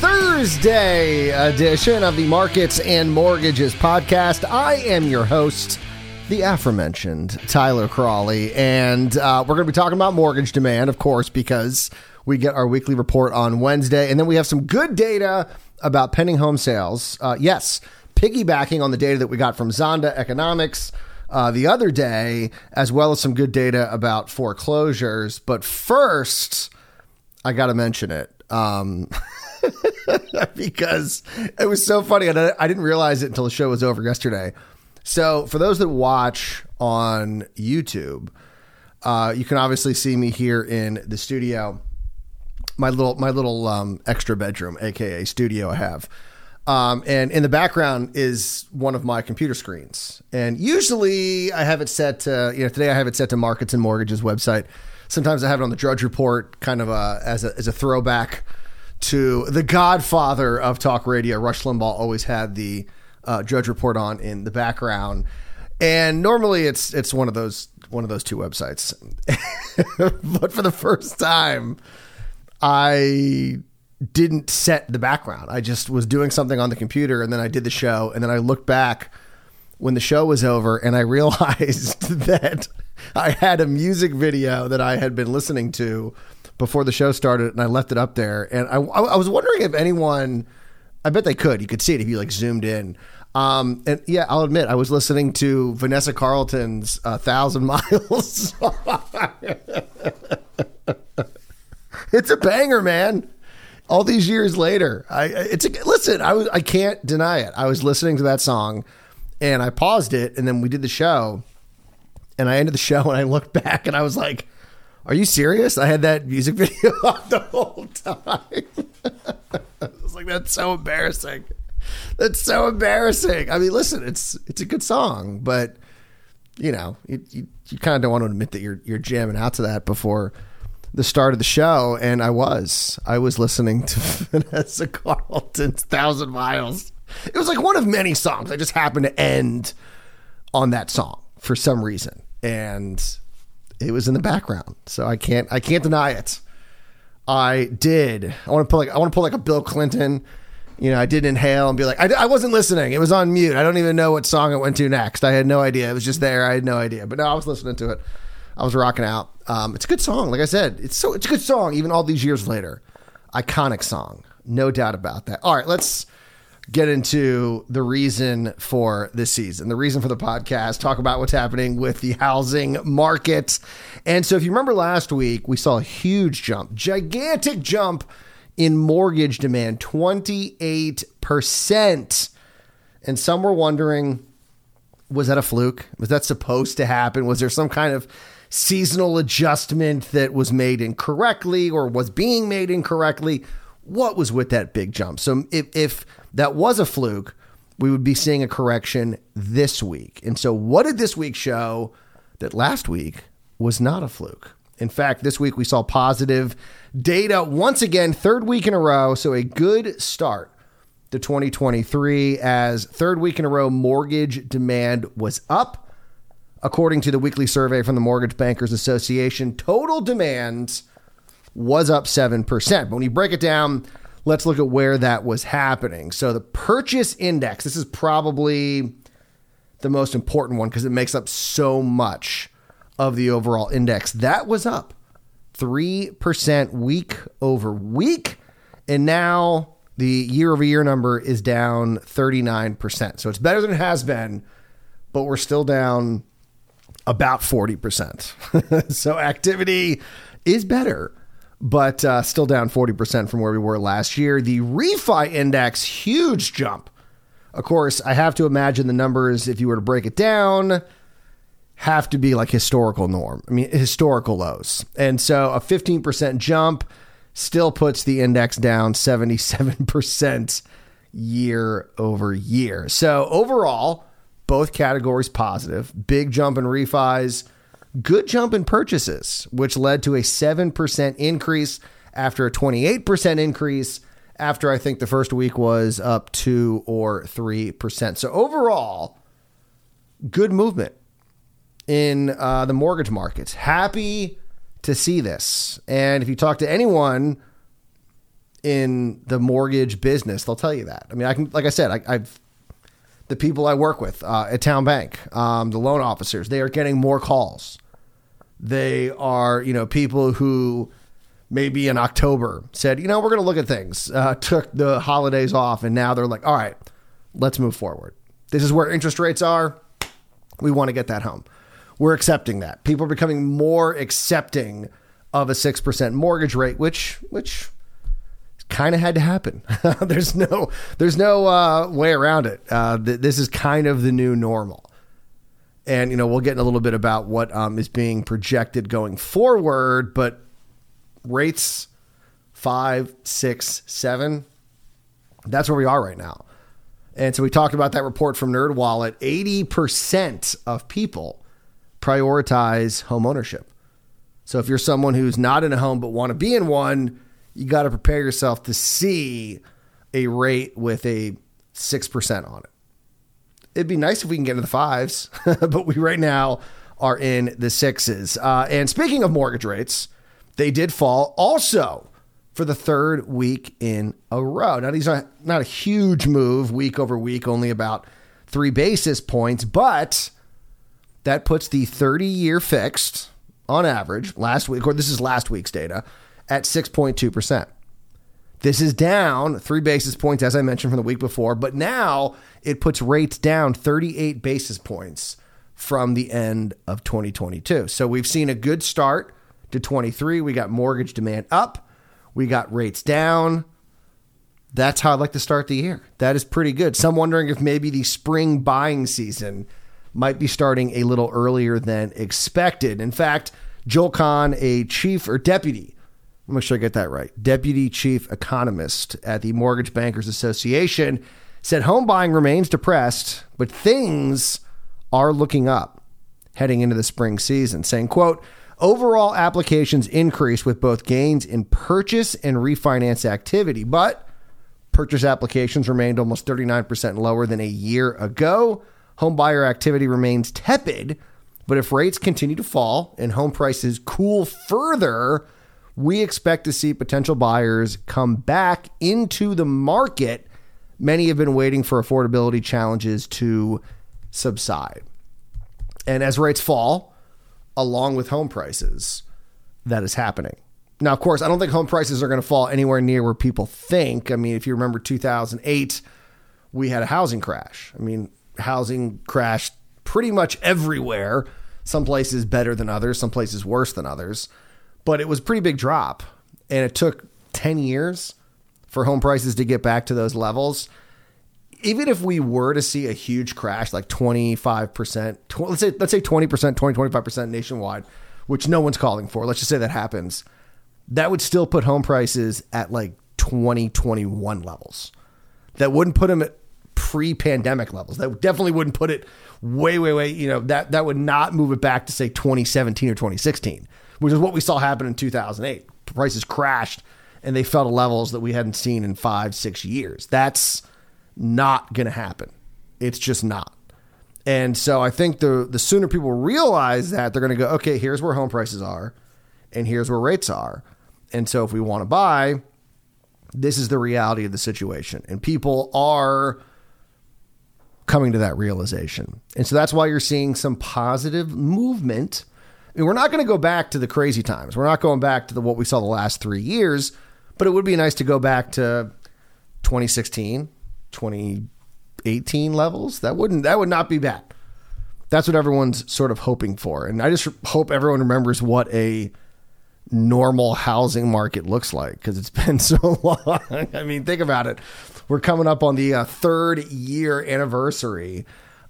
Thursday edition of the Markets and Mortgages podcast. I am your host, the aforementioned Tyler Crawley, and uh, we're going to be talking about mortgage demand, of course, because we get our weekly report on Wednesday, and then we have some good data about pending home sales. Uh, yes, piggybacking on the data that we got from Zonda Economics. Uh, the other day, as well as some good data about foreclosures. But first, I got to mention it um, because it was so funny. And I, didn't realize it until the show was over yesterday. So, for those that watch on YouTube, uh, you can obviously see me here in the studio, my little my little um, extra bedroom, aka studio, I have. Um, and in the background is one of my computer screens. And usually I have it set to, you know, today I have it set to Markets and Mortgages website. Sometimes I have it on the Drudge Report, kind of a, as a as a throwback to the Godfather of talk radio. Rush Limbaugh always had the uh, Drudge Report on in the background, and normally it's it's one of those one of those two websites. but for the first time, I didn't set the background. I just was doing something on the computer, and then I did the show, and then I looked back when the show was over, and I realized that I had a music video that I had been listening to before the show started, and I left it up there. And I, I was wondering if anyone, I bet they could. You could see it if you like zoomed in. Um, and yeah, I'll admit, I was listening to Vanessa Carlton's uh, Thousand Miles. it's a banger, man. All these years later, I it's a, listen. I was I can't deny it. I was listening to that song, and I paused it, and then we did the show, and I ended the show, and I looked back, and I was like, "Are you serious?" I had that music video on the whole time. I was like, "That's so embarrassing." That's so embarrassing. I mean, listen, it's it's a good song, but you know, you you, you kind of don't want to admit that you're you're jamming out to that before the start of the show, and I was I was listening to Vanessa Carlton's Thousand Miles. It was like one of many songs. I just happened to end on that song for some reason, and it was in the background, so I can't I can't deny it. I did. I want to pull like I want to pull like a Bill Clinton you know, I did inhale and be like, I, I wasn't listening. It was on mute. I don't even know what song it went to next. I had no idea. It was just there. I had no idea. But no, I was listening to it. I was rocking out. Um, it's a good song. Like I said, it's so it's a good song. Even all these years later, iconic song, no doubt about that. All right, let's get into the reason for this season, the reason for the podcast. Talk about what's happening with the housing market. And so, if you remember last week, we saw a huge jump, gigantic jump in mortgage demand 28%. And some were wondering was that a fluke? Was that supposed to happen? Was there some kind of seasonal adjustment that was made incorrectly or was being made incorrectly? What was with that big jump? So if, if that was a fluke, we would be seeing a correction this week. And so, what did this week show that last week was not a fluke? In fact, this week we saw positive data once again, third week in a row. So a good start to 2023 as third week in a row mortgage demand was up. According to the weekly survey from the Mortgage Bankers Association, total demand was up 7%. But when you break it down, let's look at where that was happening. So the purchase index, this is probably the most important one because it makes up so much of the overall index. That was up 3% week over week. And now the year over year number is down 39%. So it's better than it has been, but we're still down about 40%. so activity is better, but uh, still down 40% from where we were last year. The refi index, huge jump. Of course, I have to imagine the numbers, if you were to break it down, have to be like historical norm. I mean, historical lows. And so a 15% jump still puts the index down 77% year over year. So overall, both categories positive. Big jump in refis, good jump in purchases, which led to a 7% increase after a 28% increase after I think the first week was up 2 or 3%. So overall, good movement in uh, the mortgage markets. Happy to see this. And if you talk to anyone in the mortgage business, they'll tell you that. I mean, I can, like I said, I, I've the people I work with uh, at Town Bank, um, the loan officers, they are getting more calls. They are, you know, people who maybe in October said, you know, we're going to look at things, uh, took the holidays off, and now they're like, all right, let's move forward. This is where interest rates are. We want to get that home. We're accepting that. People are becoming more accepting of a 6% mortgage rate, which, which, kind of had to happen. there's no there's no uh, way around it. Uh, th- this is kind of the new normal, and you know we'll get in a little bit about what um, is being projected going forward. But rates five, six, seven. That's where we are right now. And so we talked about that report from NerdWallet. Eighty percent of people prioritize home ownership. So if you're someone who's not in a home but want to be in one you got to prepare yourself to see a rate with a 6% on it. It'd be nice if we can get into the fives, but we right now are in the sixes. Uh, and speaking of mortgage rates, they did fall also for the third week in a row. Now, these are not a huge move week over week, only about three basis points, but that puts the 30 year fixed on average last week, or this is last week's data, at 6.2%. This is down three basis points, as I mentioned from the week before, but now it puts rates down 38 basis points from the end of 2022. So we've seen a good start to 23. We got mortgage demand up, we got rates down. That's how I'd like to start the year. That is pretty good. Some wondering if maybe the spring buying season might be starting a little earlier than expected. In fact, Joel Kan, a chief or deputy make sure I get that right. Deputy Chief Economist at the Mortgage Bankers Association said home buying remains depressed, but things are looking up heading into the spring season, saying, quote, overall applications increased with both gains in purchase and refinance activity, but purchase applications remained almost 39% lower than a year ago. Home buyer activity remains tepid, but if rates continue to fall and home prices cool further, we expect to see potential buyers come back into the market. Many have been waiting for affordability challenges to subside. And as rates fall, along with home prices, that is happening. Now, of course, I don't think home prices are going to fall anywhere near where people think. I mean, if you remember 2008, we had a housing crash. I mean, housing crashed pretty much everywhere. Some places better than others, some places worse than others but it was a pretty big drop. And it took 10 years for home prices to get back to those levels. Even if we were to see a huge crash, like 25%, tw- let's say, let's say 20%, 20, 25% nationwide, which no one's calling for. Let's just say that happens. That would still put home prices at like 2021 levels. That wouldn't put them at pre-pandemic levels. That definitely wouldn't put it way, way, way. You know that that would not move it back to say 2017 or 2016 which is what we saw happen in 2008. Prices crashed and they fell to levels that we hadn't seen in five, six years. That's not going to happen. It's just not. And so I think the the sooner people realize that, they're going to go, okay, here's where home prices are, and here's where rates are. And so if we want to buy, this is the reality of the situation. And people are coming to that realization. And so that's why you're seeing some positive movement I mean, we're not going to go back to the crazy times. We're not going back to the what we saw the last three years, but it would be nice to go back to 2016, 2018 levels. That wouldn't that would not be bad. That's what everyone's sort of hoping for, and I just hope everyone remembers what a normal housing market looks like because it's been so long. I mean, think about it. We're coming up on the uh, third year anniversary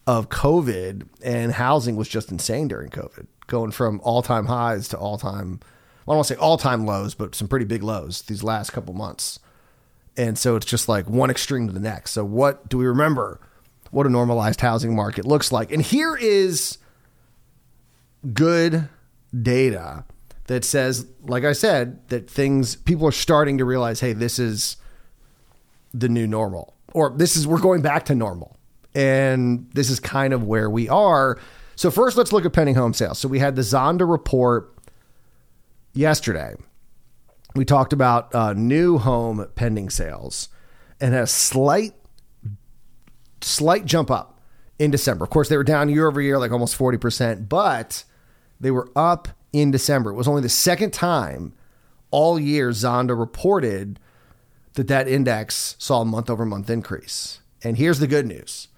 of COVID, and housing was just insane during COVID going from all time highs to all time well, I don't want to say all time lows, but some pretty big lows these last couple months. And so it's just like one extreme to the next. So, what do we remember what a normalized housing market looks like? And here is good data that says, like I said, that things, people are starting to realize, hey, this is the new normal, or this is, we're going back to normal. And this is kind of where we are. So, first, let's look at pending home sales. So, we had the Zonda report yesterday. We talked about uh, new home pending sales and a slight, slight jump up in December. Of course, they were down year over year, like almost 40%, but they were up in December. It was only the second time all year Zonda reported that that index saw a month over month increase. And here's the good news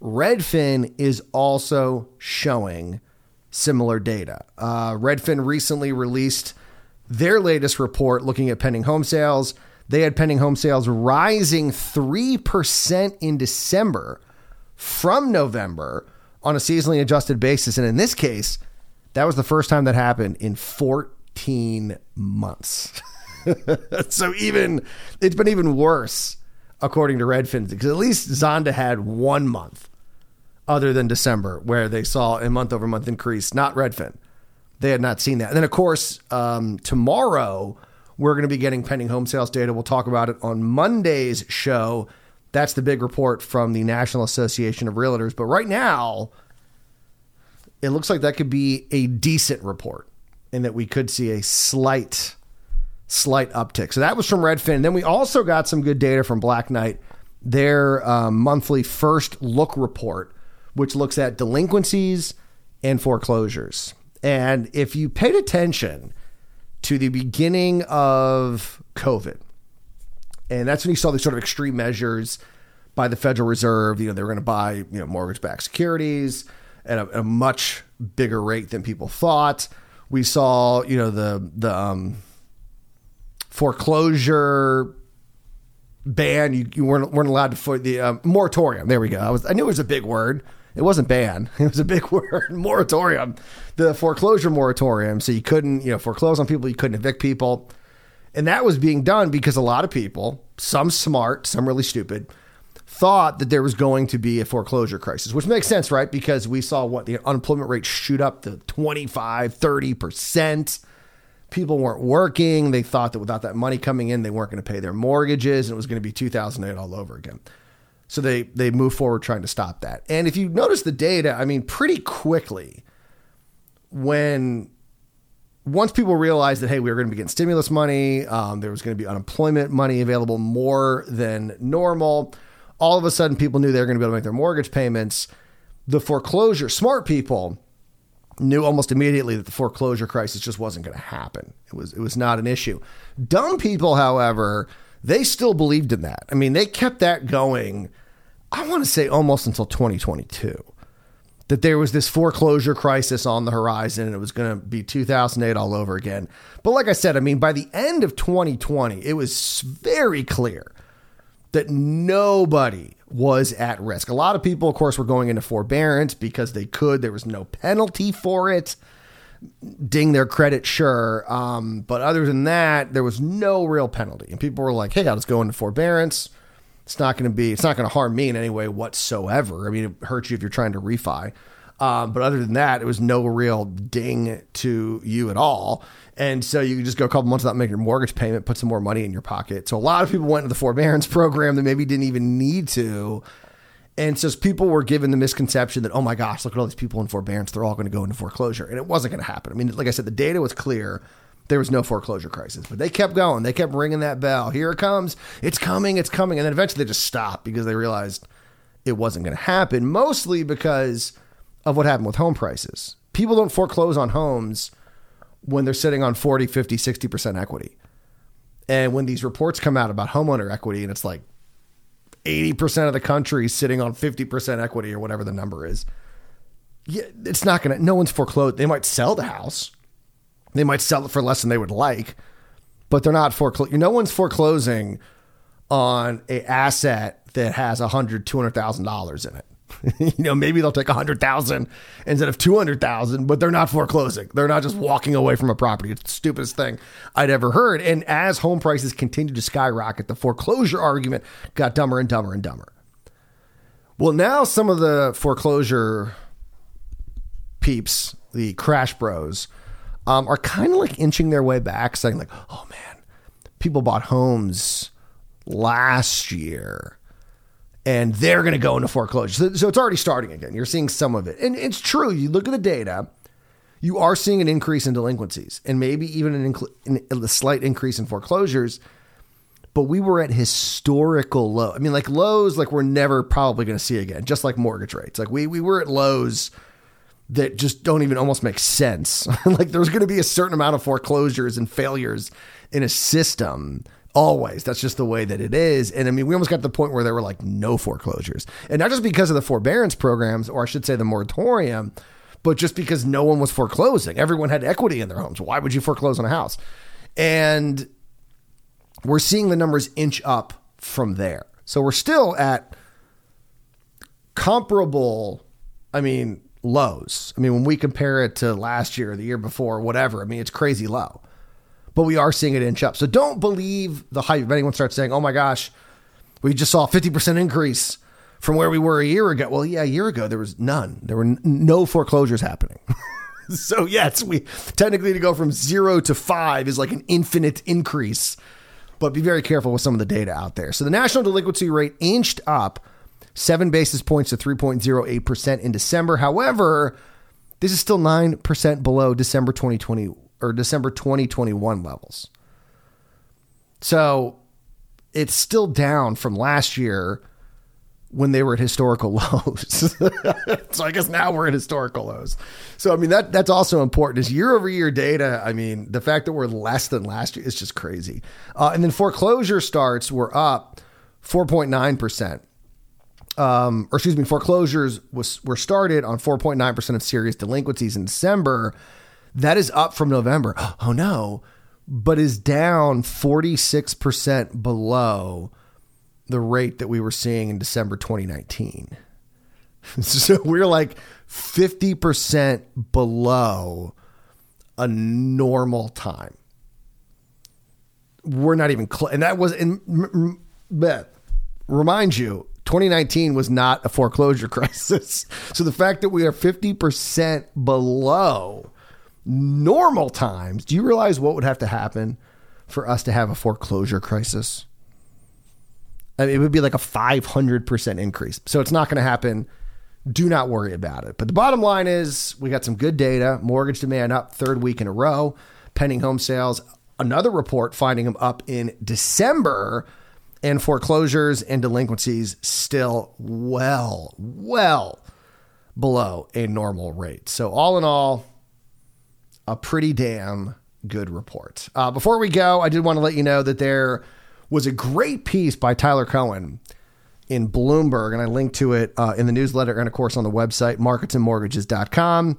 Redfin is also showing similar data. Uh, Redfin recently released their latest report looking at pending home sales. They had pending home sales rising 3% in December from November on a seasonally adjusted basis. And in this case, that was the first time that happened in 14 months. so even it's been even worse according to Redfin because at least Zonda had one month other than December where they saw a month over month increase, not Redfin. They had not seen that. And then of course, um, tomorrow we're going to be getting pending home sales data. We'll talk about it on Monday's show. That's the big report from the National Association of Realtors. But right now, it looks like that could be a decent report and that we could see a slight, slight uptick. So that was from Redfin. Then we also got some good data from Black Knight, their um, monthly first look report, which looks at delinquencies and foreclosures. And if you paid attention to the beginning of COVID, and that's when you saw these sort of extreme measures by the Federal Reserve, you know, they were going to buy, you know, mortgage-backed securities at a, a, much bigger rate than people thought. We saw, you know, the the um, foreclosure ban. You, you weren't weren't allowed to for the uh, moratorium. There we go. I was I knew it was a big word. It wasn't ban. It was a big word. moratorium. The foreclosure moratorium. So you couldn't, you know, foreclose on people. You couldn't evict people. And that was being done because a lot of people, some smart, some really stupid, thought that there was going to be a foreclosure crisis, which makes sense, right? Because we saw what the unemployment rate shoot up to 25, 30%. People weren't working. They thought that without that money coming in, they weren't going to pay their mortgages and it was going to be 2008 all over again. So they they move forward trying to stop that. And if you notice the data, I mean, pretty quickly, when once people realized that hey, we were going to be getting stimulus money, um, there was going to be unemployment money available more than normal all of a sudden people knew they were going to be able to make their mortgage payments. The foreclosure, smart people knew almost immediately that the foreclosure crisis just wasn't going to happen. It was it was not an issue. Dumb people, however, they still believed in that. I mean, they kept that going. I want to say almost until 2022 that there was this foreclosure crisis on the horizon and it was going to be 2008 all over again. But like I said, I mean, by the end of 2020, it was very clear that nobody was at risk. A lot of people, of course, were going into forbearance because they could. There was no penalty for it. Ding their credit, sure. Um, but other than that, there was no real penalty. And people were like, hey, I'll just go into forbearance. It's not going to be, it's not going to harm me in any way whatsoever. I mean, it hurts you if you're trying to refi. Um, but other than that, it was no real ding to you at all. And so you just go a couple months without making your mortgage payment, put some more money in your pocket. So a lot of people went into the forbearance program that maybe didn't even need to. And so people were given the misconception that, oh my gosh, look at all these people in forbearance. They're all going to go into foreclosure. And it wasn't going to happen. I mean, like I said, the data was clear. There was no foreclosure crisis, but they kept going. They kept ringing that bell. Here it comes. It's coming. It's coming. And then eventually they just stopped because they realized it wasn't going to happen, mostly because of what happened with home prices. People don't foreclose on homes when they're sitting on 40, 50, 60% equity. And when these reports come out about homeowner equity and it's like 80% of the country sitting on 50% equity or whatever the number is, yeah, it's not going to, no one's foreclosed. They might sell the house. They might sell it for less than they would like, but they're not foreclosing. No one's foreclosing on a asset that has a hundred, two hundred thousand dollars in it. you know, maybe they'll take a 100,000 instead of 200,000, but they're not foreclosing. They're not just walking away from a property. It's the stupidest thing I'd ever heard. And as home prices continue to skyrocket, the foreclosure argument got dumber and dumber and dumber. Well, now some of the foreclosure peeps, the crash bros, um, are kind of like inching their way back, saying like, "Oh man, people bought homes last year." And they're going to go into foreclosure. So, so it's already starting again. You're seeing some of it. And it's true. You look at the data, you are seeing an increase in delinquencies and maybe even an inc- a slight increase in foreclosures but we were at historical low. I mean, like lows, like we're never probably going to see again, just like mortgage rates. Like we we were at lows that just don't even almost make sense. like there's going to be a certain amount of foreclosures and failures in a system. Always. That's just the way that it is. And I mean, we almost got to the point where there were like no foreclosures. And not just because of the forbearance programs, or I should say the moratorium, but just because no one was foreclosing. Everyone had equity in their homes. Why would you foreclose on a house? And we're seeing the numbers inch up from there. So we're still at comparable, I mean, lows. I mean, when we compare it to last year, or the year before, whatever, I mean, it's crazy low. But we are seeing it inch up. So don't believe the hype. If anyone starts saying, oh my gosh, we just saw a 50% increase from where we were a year ago. Well, yeah, a year ago, there was none. There were n- no foreclosures happening. so, yes, we technically to go from zero to five is like an infinite increase but be very careful with some of the data out there. So the national delinquency rate inched up seven basis points to 3.08% in December. However, this is still 9% below December 2020 or December 2021 levels. So it's still down from last year when they were at historical lows. so I guess now we're at historical lows. So I mean that that's also important. Is year over year data. I mean the fact that we're less than last year is just crazy. Uh, and then foreclosure starts were up four point nine percent. Um, or excuse me, foreclosures was were started on 4.9 percent of serious delinquencies in December. That is up from November. Oh no, but is down 46 percent below the rate that we were seeing in December 2019. so we're like 50% below a normal time. We're not even close. And that was in, but remind you, 2019 was not a foreclosure crisis. So the fact that we are 50% below normal times, do you realize what would have to happen for us to have a foreclosure crisis? I mean, it would be like a 500% increase. So it's not going to happen. Do not worry about it. But the bottom line is we got some good data. Mortgage demand up third week in a row. Pending home sales, another report finding them up in December. And foreclosures and delinquencies still well, well below a normal rate. So, all in all, a pretty damn good report. Uh, before we go, I did want to let you know that there was a great piece by Tyler Cowen in Bloomberg, and I linked to it uh, in the newsletter and, of course, on the website, marketsandmortgages.com,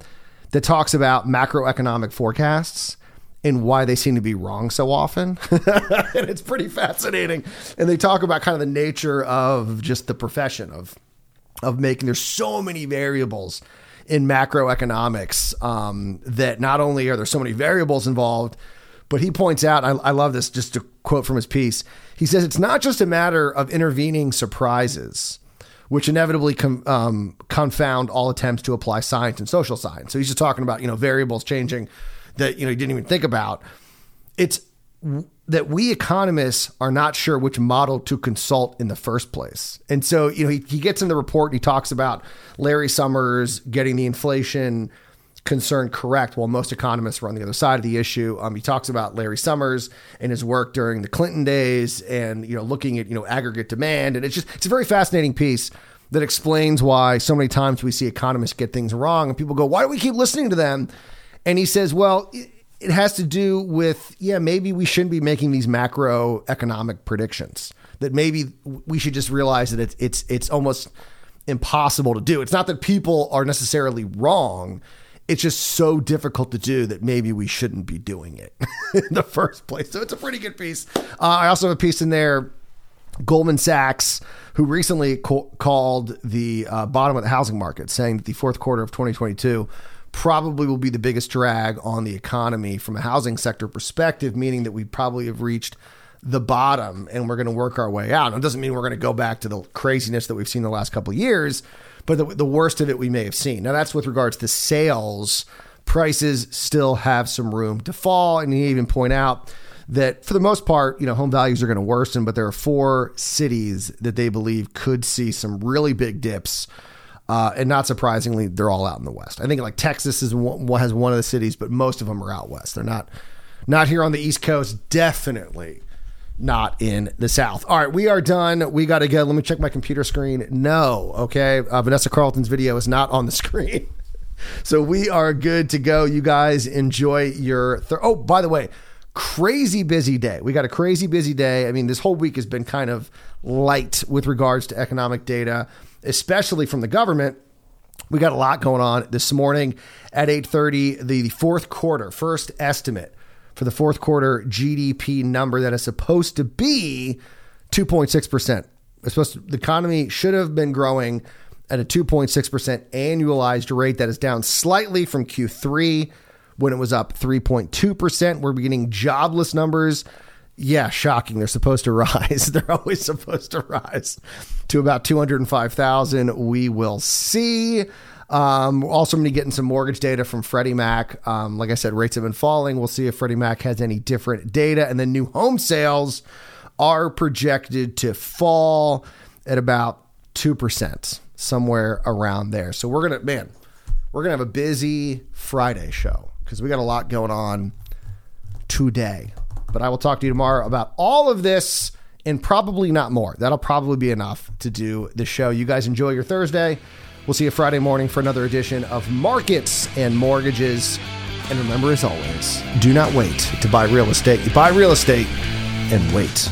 that talks about macroeconomic forecasts and why they seem to be wrong so often. and it's pretty fascinating. And they talk about kind of the nature of just the profession of of making there's so many variables in macroeconomics um, that not only are there so many variables involved, but he points out, I, I love this, just to quote from his piece. He says it's not just a matter of intervening surprises, which inevitably com, um, confound all attempts to apply science and social science. So he's just talking about you know variables changing that you know he didn't even think about. It's that we economists are not sure which model to consult in the first place. And so, you know, he, he gets in the report and he talks about Larry Summers getting the inflation concern correct, while most economists were on the other side of the issue. Um, he talks about Larry Summers and his work during the Clinton days, and you know, looking at you know aggregate demand, and it's just it's a very fascinating piece that explains why so many times we see economists get things wrong, and people go, "Why do we keep listening to them?" And he says, "Well." It, has to do with, yeah, maybe we shouldn't be making these macroeconomic predictions. That maybe we should just realize that it's it's it's almost impossible to do. It's not that people are necessarily wrong it's just so difficult to do that maybe we shouldn't be doing it in the first place. So it's a pretty good piece. Uh, I also have a piece in there Goldman Sachs, who recently co- called the uh, bottom of the housing market, saying that the fourth quarter of 2022 probably will be the biggest drag on the economy from a housing sector perspective, meaning that we probably have reached the bottom and we're going to work our way out. It doesn't mean we're going to go back to the craziness that we've seen the last couple of years, but the, the worst of it we may have seen. Now, that's with regards to sales. Prices still have some room to fall. And you even point out that for the most part, you know, home values are going to worsen, but there are four cities that they believe could see some really big dips. Uh, and not surprisingly, they're all out in the West. I think like Texas is one, has one of the cities, but most of them are out west. They're not not here on the East Coast. Definitely not in the South. All right, we are done. We got to go. Let me check my computer screen. No, okay. Uh, Vanessa Carlton's video is not on the screen. so we are good to go. You guys enjoy your. Th- oh, by the way, crazy busy day. We got a crazy busy day. I mean, this whole week has been kind of light with regards to economic data, especially from the government. We got a lot going on this morning at 8:30 the fourth quarter first estimate for the fourth quarter GDP number that is supposed to be 2.6%. It's supposed to, the economy should have been growing at a 2.6% annualized rate that is down slightly from Q3 when it was up 3.2%. We're beginning jobless numbers. Yeah, shocking. They're supposed to rise. They're always supposed to rise to about 205,000. We will see. Um, also going to be getting some mortgage data from Freddie Mac. Um, like I said, rates have been falling. We'll see if Freddie Mac has any different data. And then new home sales are projected to fall at about 2%, somewhere around there. So we're going to, man, we're going to have a busy Friday show because we got a lot going on today. But I will talk to you tomorrow about all of this and probably not more. That'll probably be enough to do the show. You guys enjoy your Thursday. We'll see you Friday morning for another edition of Markets and Mortgages. And remember, as always, do not wait to buy real estate. You buy real estate and wait.